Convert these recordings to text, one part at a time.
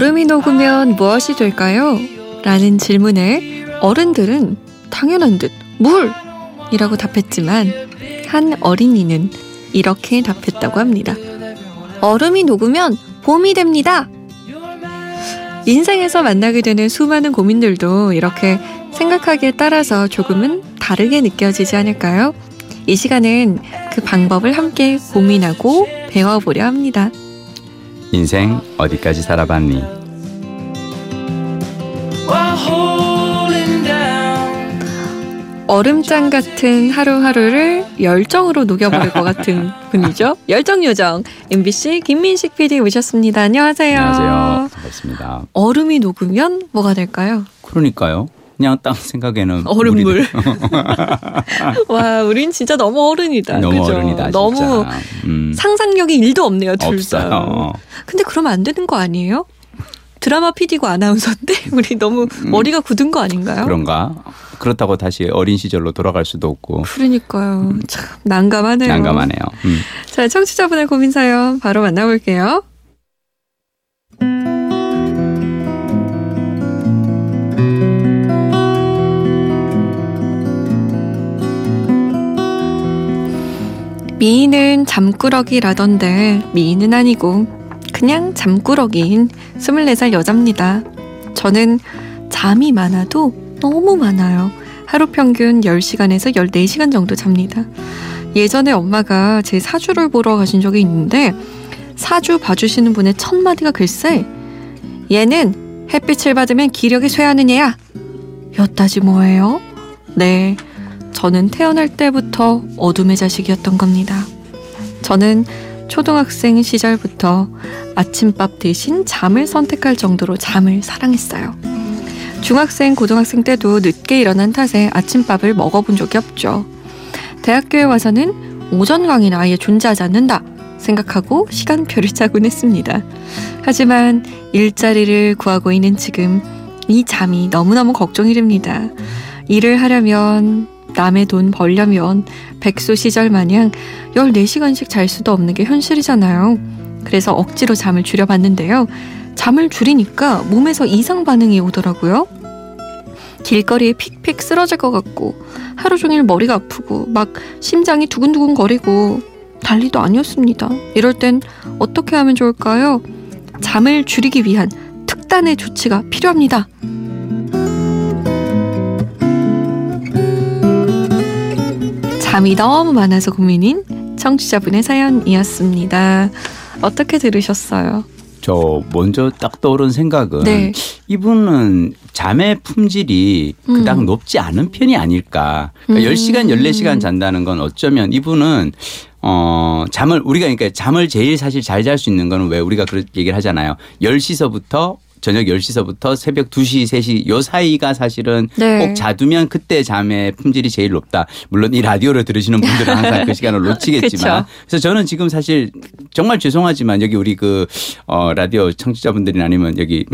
얼음이 녹으면 무엇이 될까요? 라는 질문에 어른들은 당연한 듯 물 이라고 답했지만 한 어린이는 이렇게 답했다고 합니다. 얼음이 녹으면 봄이 됩니다. 인생에서 만나게 되는 수많은 고민들도 이렇게 생각하기에 따라서 조금은 다르게 느껴지지 않을까요? 이 시간은 그 방법을 함께 고민하고 배워보려 합니다. 인생 어디까지 살아봤니? 얼음장 같은 하루하루를 열정으로 녹여버릴 것 같은 분이죠. 열정 요정 MBC 김민식 PD 오셨습니다. 안녕하세요. 안녕하세요. 반갑습니다. 얼음이 녹으면 뭐가 될까요? 그러니까요. 그냥 딱 생각에는 얼음물. 와, 우린 진짜 너무 어른이다. 너무 그죠? 어른이다. 너무 음, 상상력이 일도 없네요, 둘 다. 없어요. 근데 그러면 안 되는 거 아니에요? 드라마 PD고 아나운서인데 우리 너무 머리가 굳은 거 아닌가요? 음. 그런가? 그렇다고 다시 어린 시절로 돌아갈 수도 없고 그러니까요. 참 난감하네요. 난감하네요. 음. 자, 청취자분의 고민 사연 바로 만나볼게요. 미인은 잠꾸러기라던데 미인은 아니고 그냥 잠꾸러기인 24살 여자입니다. 저는 잠이 많아도 너무 많아요. 하루 평균 10시간에서 14시간 정도 잡니다. 예전에 엄마가 제 사주를 보러 가신 적이 있는데 사주 봐주시는 분의 첫 마디가 글쎄 얘는 햇빛을 받으면 기력이 쇠하는 애야 였다지 뭐예요? 네, 저는 태어날 때부터 어둠의 자식이었던 겁니다. 저는 초등학생 시절부터 아침밥 대신 잠을 선택할 정도로 잠을 사랑했어요. 중학생, 고등학생 때도 늦게 일어난 탓에 아침밥을 먹어본 적이 없죠. 대학교에 와서는 오전 강의는 아예 존재하지 않는다 생각하고 시간표를 짜곤 했습니다. 하지만 일자리를 구하고 있는 지금 이 잠이 너무너무 걱정이 됩니다. 일을 하려면 남의 돈 벌려면 백수 시절 마냥 14시간씩 잘 수도 없는 게 현실이잖아요. 그래서 억지로 잠을 줄여봤는데요. 잠을 줄이니까 몸에서 이상 반응이 오더라고요. 길거리에 픽픽 쓰러질 것 같고 하루 종일 머리가 아프고 막 심장이 두근두근 거리고 난리도 아니었습니다. 이럴 땐 어떻게 하면 좋을까요? 잠을 줄이기 위한 특단의 조치가 필요합니다. 잠이 너무 많아서 고민인 청취자분의 사연이었습니다. 어떻게 들으셨어요? 저 먼저 딱 떠오른 생각은 네. 이분은 잠의 품질이 그닥 음. 높지 않은 편이 아닐까. 그러니까 음. 10시간, 14시간 잔다는 건 어쩌면 이분은 어, 잠을 우리가 그러니까 잠을 제일 사실 잘 잘 수 있는 거는 왜 우리가 그런 얘기를 하잖아요. 10시서부터 저녁 10시서부터 새벽 2시, 3시 요 사이가 사실은 네. 꼭 자두면 그때 잠의 품질이 제일 높다. 물론 이 라디오를 들으시는 분들은 항상 그 시간을 놓치겠지만. 그래서 저는 지금 사실 정말 죄송하지만 여기 우리 그 어, 라디오 청취자분들이나 아니면 여기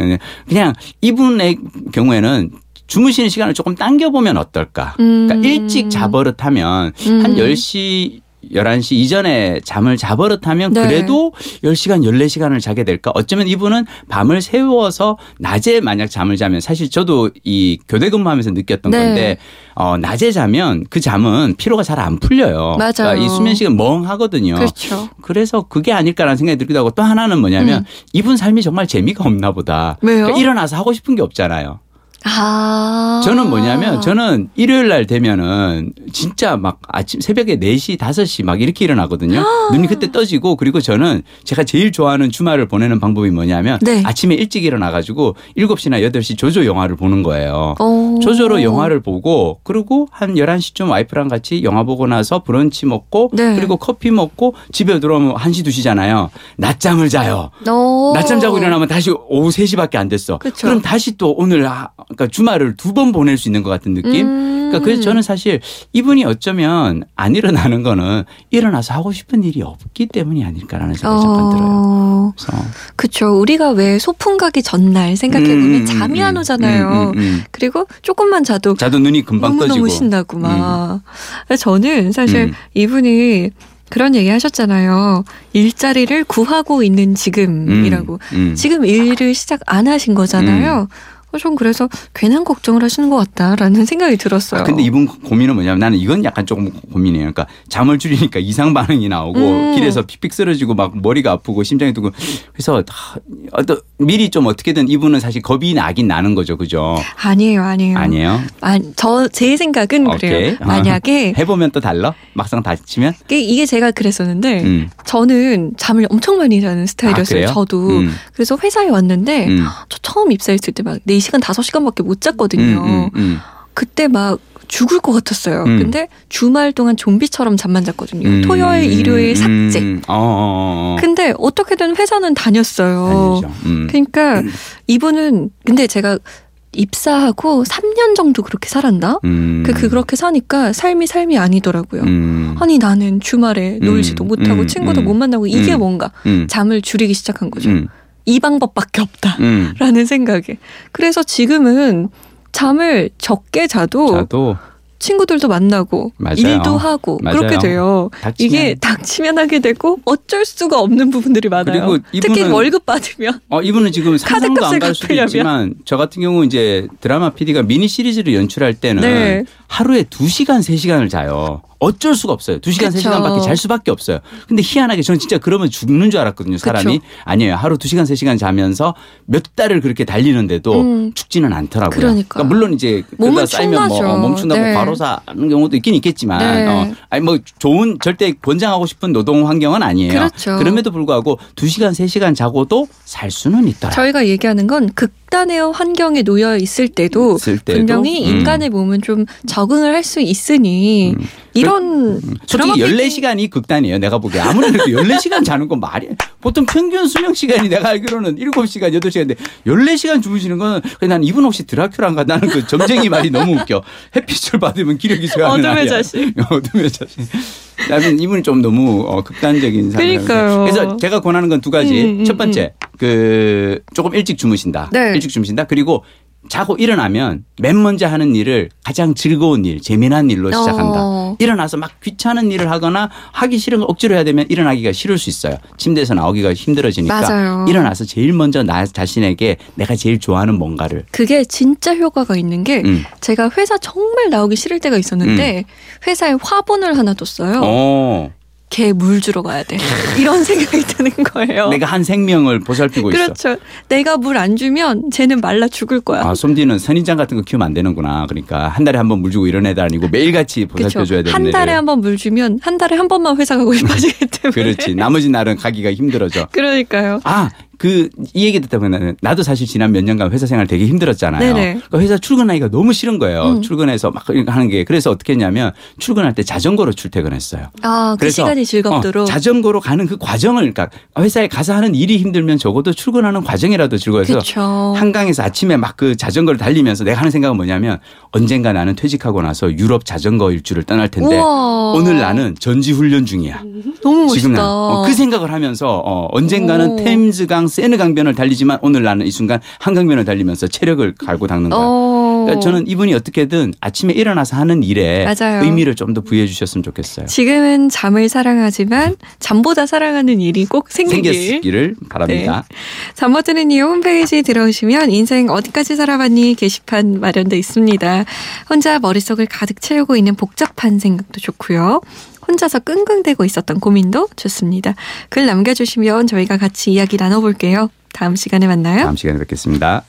그냥 이분의 경우에는 주무시는 시간을 조금 당겨보면 어떨까. 음. 그러니까 일찍 자버릇하면 음. 한 10시 11시 이전에 잠을 자버릇하면 네. 그래도 10시간, 14시간을 자게 될까? 어쩌면 이분은 밤을 새워서 낮에 만약 잠을 자면 사실 저도 이 교대 근무하면서 느꼈던 네. 건데 어, 낮에 자면 그 잠은 피로가 잘 안 풀려요. 맞아요. 그러니까 이 수면 시간 멍하거든요. 그렇죠. 그래서 그게 아닐까라는 생각이 들기도 하고 또 하나는 뭐냐면 음. 이분 삶이 정말 재미가 없나 보다. 왜요? 그러니까 일어나서 하고 싶은 게 없잖아요. 아. 저는 뭐냐면 저는 일요일 날 되면은 진짜 막 아침 새벽에 4시, 5시 막 이렇게 일어나거든요. 눈이 그때 떠지고 그리고 저는 제가 제일 좋아하는 주말을 보내는 방법이 뭐냐면 네. 아침에 일찍 일어나 가지고 7시나 8시 조조 영화를 보는 거예요. 오. 조조로 영화를 보고 그리고 한 11시쯤 와이프랑 같이 영화 보고 나서 브런치 먹고 네. 그리고 커피 먹고 집에 들어오면 1시 2시잖아요. 낮잠을 자요. 오. 낮잠 자고 일어나면 다시 오후 3시밖에 안 됐어. 그쵸. 럼 다시 또 오늘 아, 그러니까 주말을 두 번 보낼 수 있는 것 같은 느낌? 음. 그러니까 그래서 저는 사실 이분이 어쩌면 안 일어나는 거는 일어나서 하고 싶은 일이 없기 때문이 아닐까라는 생각이 잠깐 들어요. 어, 그래서 그쵸. 우리가 왜 소풍 가기 전날 생각해보면 음, 음, 잠이 음, 안 오잖아요. 음, 음, 음. 그리고 조금만 자도 자도 눈이 금방 너무너무 떠지고. 신나고 막. 저는 사실 음. 이분이 그런 얘기 하셨잖아요. 일자리를 구하고 있는 지금이라고. 음, 음. 지금 일을 시작 안 하신 거잖아요. 어, 전 그래서 괜한 걱정을 하시는 것 같다라는 생각이 들었어요. 아, 근데 이분 고민은 뭐냐면 나는 이건 약간 조금 고민이에요. 그러니까 잠을 줄이니까 이상 반응이 나오고 음. 길에서 픽픽 쓰러지고 막 머리가 아프고 심장이 뛰고 그래서 다 어떤 미리 좀 어떻게든 이분은 사실 겁이 나긴 나는 거죠. 그죠? 아니에요, 아니에요. 아니에요. 저제 생각은 오케이. 그래요. 어. 만약에 해보면 또 달라? 막상 다치면? 이게, 제가 그랬었는데 음. 저는 잠을 엄청 많이 자는 스타일이었어요. 그래요? 저도. 음. 그래서 회사에 왔는데 음. 저 처음 입사했을 때 막 4시 간, 5시간밖에 못 잤거든요. 음, 음, 음. 그때 막 죽을 것 같았어요. 음. 근데 주말 동안 좀비처럼 잠만 잤거든요. 음. 토요일, 일요일 삭제. 음. 어. 근데 어떻게든 회사는 다녔어요. 음. 그러니까 이분은 근데 제가 입사하고 3년 정도 그렇게 살았나? 음. 그, 그 그렇게 사니까 삶이 삶이 아니더라고요. 음. 아니 나는 주말에 음. 놀지도 못하고 음. 친구도 음. 못 만나고 이게 음. 뭔가 음. 잠을 줄이기 시작한 거죠. 음. 이 방법밖에 없다. 음. 라는 생각에. 그래서 지금은 잠을 적게 자도 저도 친구들도 만나고 맞아요. 일도 하고 맞아요. 그렇게 돼요. 닥치면 이게 닥치면 하게 되고 어쩔 수가 없는 부분들이 많아요. 그리고 특히 이분은 월급 받으면 어, 이분은 지금 상상도 안 갈 수도. 있지만 저 같은 경우 이제 드라마 PD가 미니 시리즈를 연출할 때는 네. 하루에 2시간, 3시간을 자요. 어쩔 수가 없어요. 2시간, 그쵸. 3시간밖에 잘 수밖에 없어요. 근데 희한하게 저는 진짜 그러면 죽는 줄 알았거든요. 사람이. 그쵸. 아니에요. 하루 2시간, 3시간 자면서 몇 달을 그렇게 달리는데도 음. 죽지는 않더라고요. 그러니까요. 물론 이제 그러다 쌓이면 뭐. 어, 멈춘다고 네. 과로사 하는 경우도 있긴 있겠지만 네. 어, 아니 뭐 좋은 절대 권장하고 싶은 노동 환경은 아니에요. 그렇죠. 럼에도 불구하고 2시간, 3시간 자고도 살 수는 있더라. 저희가 얘기하는 건 극 단의 환경에 놓여 있을 때도 있을 때도, 분명히 음. 인간의 몸은 좀 적응을 할 수 있으니 이런 드라마 솔직히 PD 14시간이 극단이에요. 내가 보기에. 아무래도 14시간 자는 건 말이 보통 평균 수명 시간이 내가 알기로는 7시간, 8시간인데 14시간 주무시는 건 그냥 난 이분 혹시 드라큘라인가 나는 그 점쟁이 말이 너무 웃겨. 햇빛을 받으면 기력이 쇠하는 어둠의 아이야. 자신. 어둠의 자신. 나는 이분이 좀 너무 어, 극단적인 사람. 그러니까요. 그래서 제가 권하는 건 두 가지. 음, 음, 첫 번째, 그 조금 일찍 주무신다. 네. 일찍 주무신다. 그리고 자고 일어나면 맨 먼저 하는 일을 가장 즐거운 일, 재미난 일로 시작한다. 어. 일어나서 막 귀찮은 일을 하거나 하기 싫은 거 억지로 해야 되면 일어나기가 싫을 수 있어요. 침대에서 나오기가 힘들어지니까 맞아요. 일어나서 제일 먼저 나 자신에게 내가 제일 좋아하는 뭔가를 그게 진짜 효과가 있는 게 음. 제가 회사 정말 나오기 싫을 때가 있었는데 회사에 화분을 하나 뒀어요. 어, 걔물 주러 가야 돼. 이런 생각이 드는 거예요. 내가 한 생명을 보살피고 있어. 그렇죠. 내가 물 안 주면 쟤는 말라 죽을 거야. 아, 솜디는 선인장 같은 거 키우면 안 되는구나. 그러니까 한 달에 한 번 물 주고 이런 애들 아니고 매일같이 보살펴줘야 되는 한 달에. 한 번 물 주면 한 달에 한 번만 회사 가고 싶어지기 때문에. 그렇지. 나머지 날은 가기가 힘들어져. 그러니까요. 아, 그, 이 얘기 듣다 보면 나도 사실 지난 몇 년간 회사 생활 되게 힘들었잖아요. 네네. 그러니까 회사 출근하기가 너무 싫은 거예요. 음. 출근해서 막 하는 게. 그래서 어떻게 했냐면 출근할 때 자전거로 출퇴근했어요. 아, 그 시간이 즐겁도록. 어, 자전거로 가는 그 과정을, 그러니까 회사에 가서 하는 일이 힘들면 적어도 출근하는 과정이라도 즐거워서 그렇죠. 한강에서 아침에 막 그 자전거를 달리면서 내가 하는 생각은 뭐냐면 언젠가 나는 퇴직하고 나서 유럽 자전거 일주를 떠날 텐데 우와. 오늘 나는 전지 훈련 중이야. 너무 멋있다. 지금 난 어, 그 생각을 하면서 어, 언젠가는 오. 템즈강 세느 강변을 달리지만 오늘 나는 이 순간 한 강변을 달리면서 체력을 갈고 닦는. 어. 그러니까 저는 이분이 어떻게든 아침에 일어나서 하는 일에 맞아요. 의미를 좀 더 부여해 주셨으면 좋겠어요. 지금은 잠을 사랑하지만 잠보다 사랑하는 일이 꼭 생기길. 생겼기를 바랍니다. 잠못 드는 이유 홈페이지 들어오시면 인생 어디까지 살아봤니 게시판 마련돼 있습니다. 혼자 머릿속을 가득 채우고 있는 복잡한 생각도 좋고요. 혼자서 끙끙대고 있었던 고민도 좋습니다. 글 남겨주시면 저희가 같이 이야기 나눠볼게요. 다음 시간에 만나요. 다음 시간에 뵙겠습니다.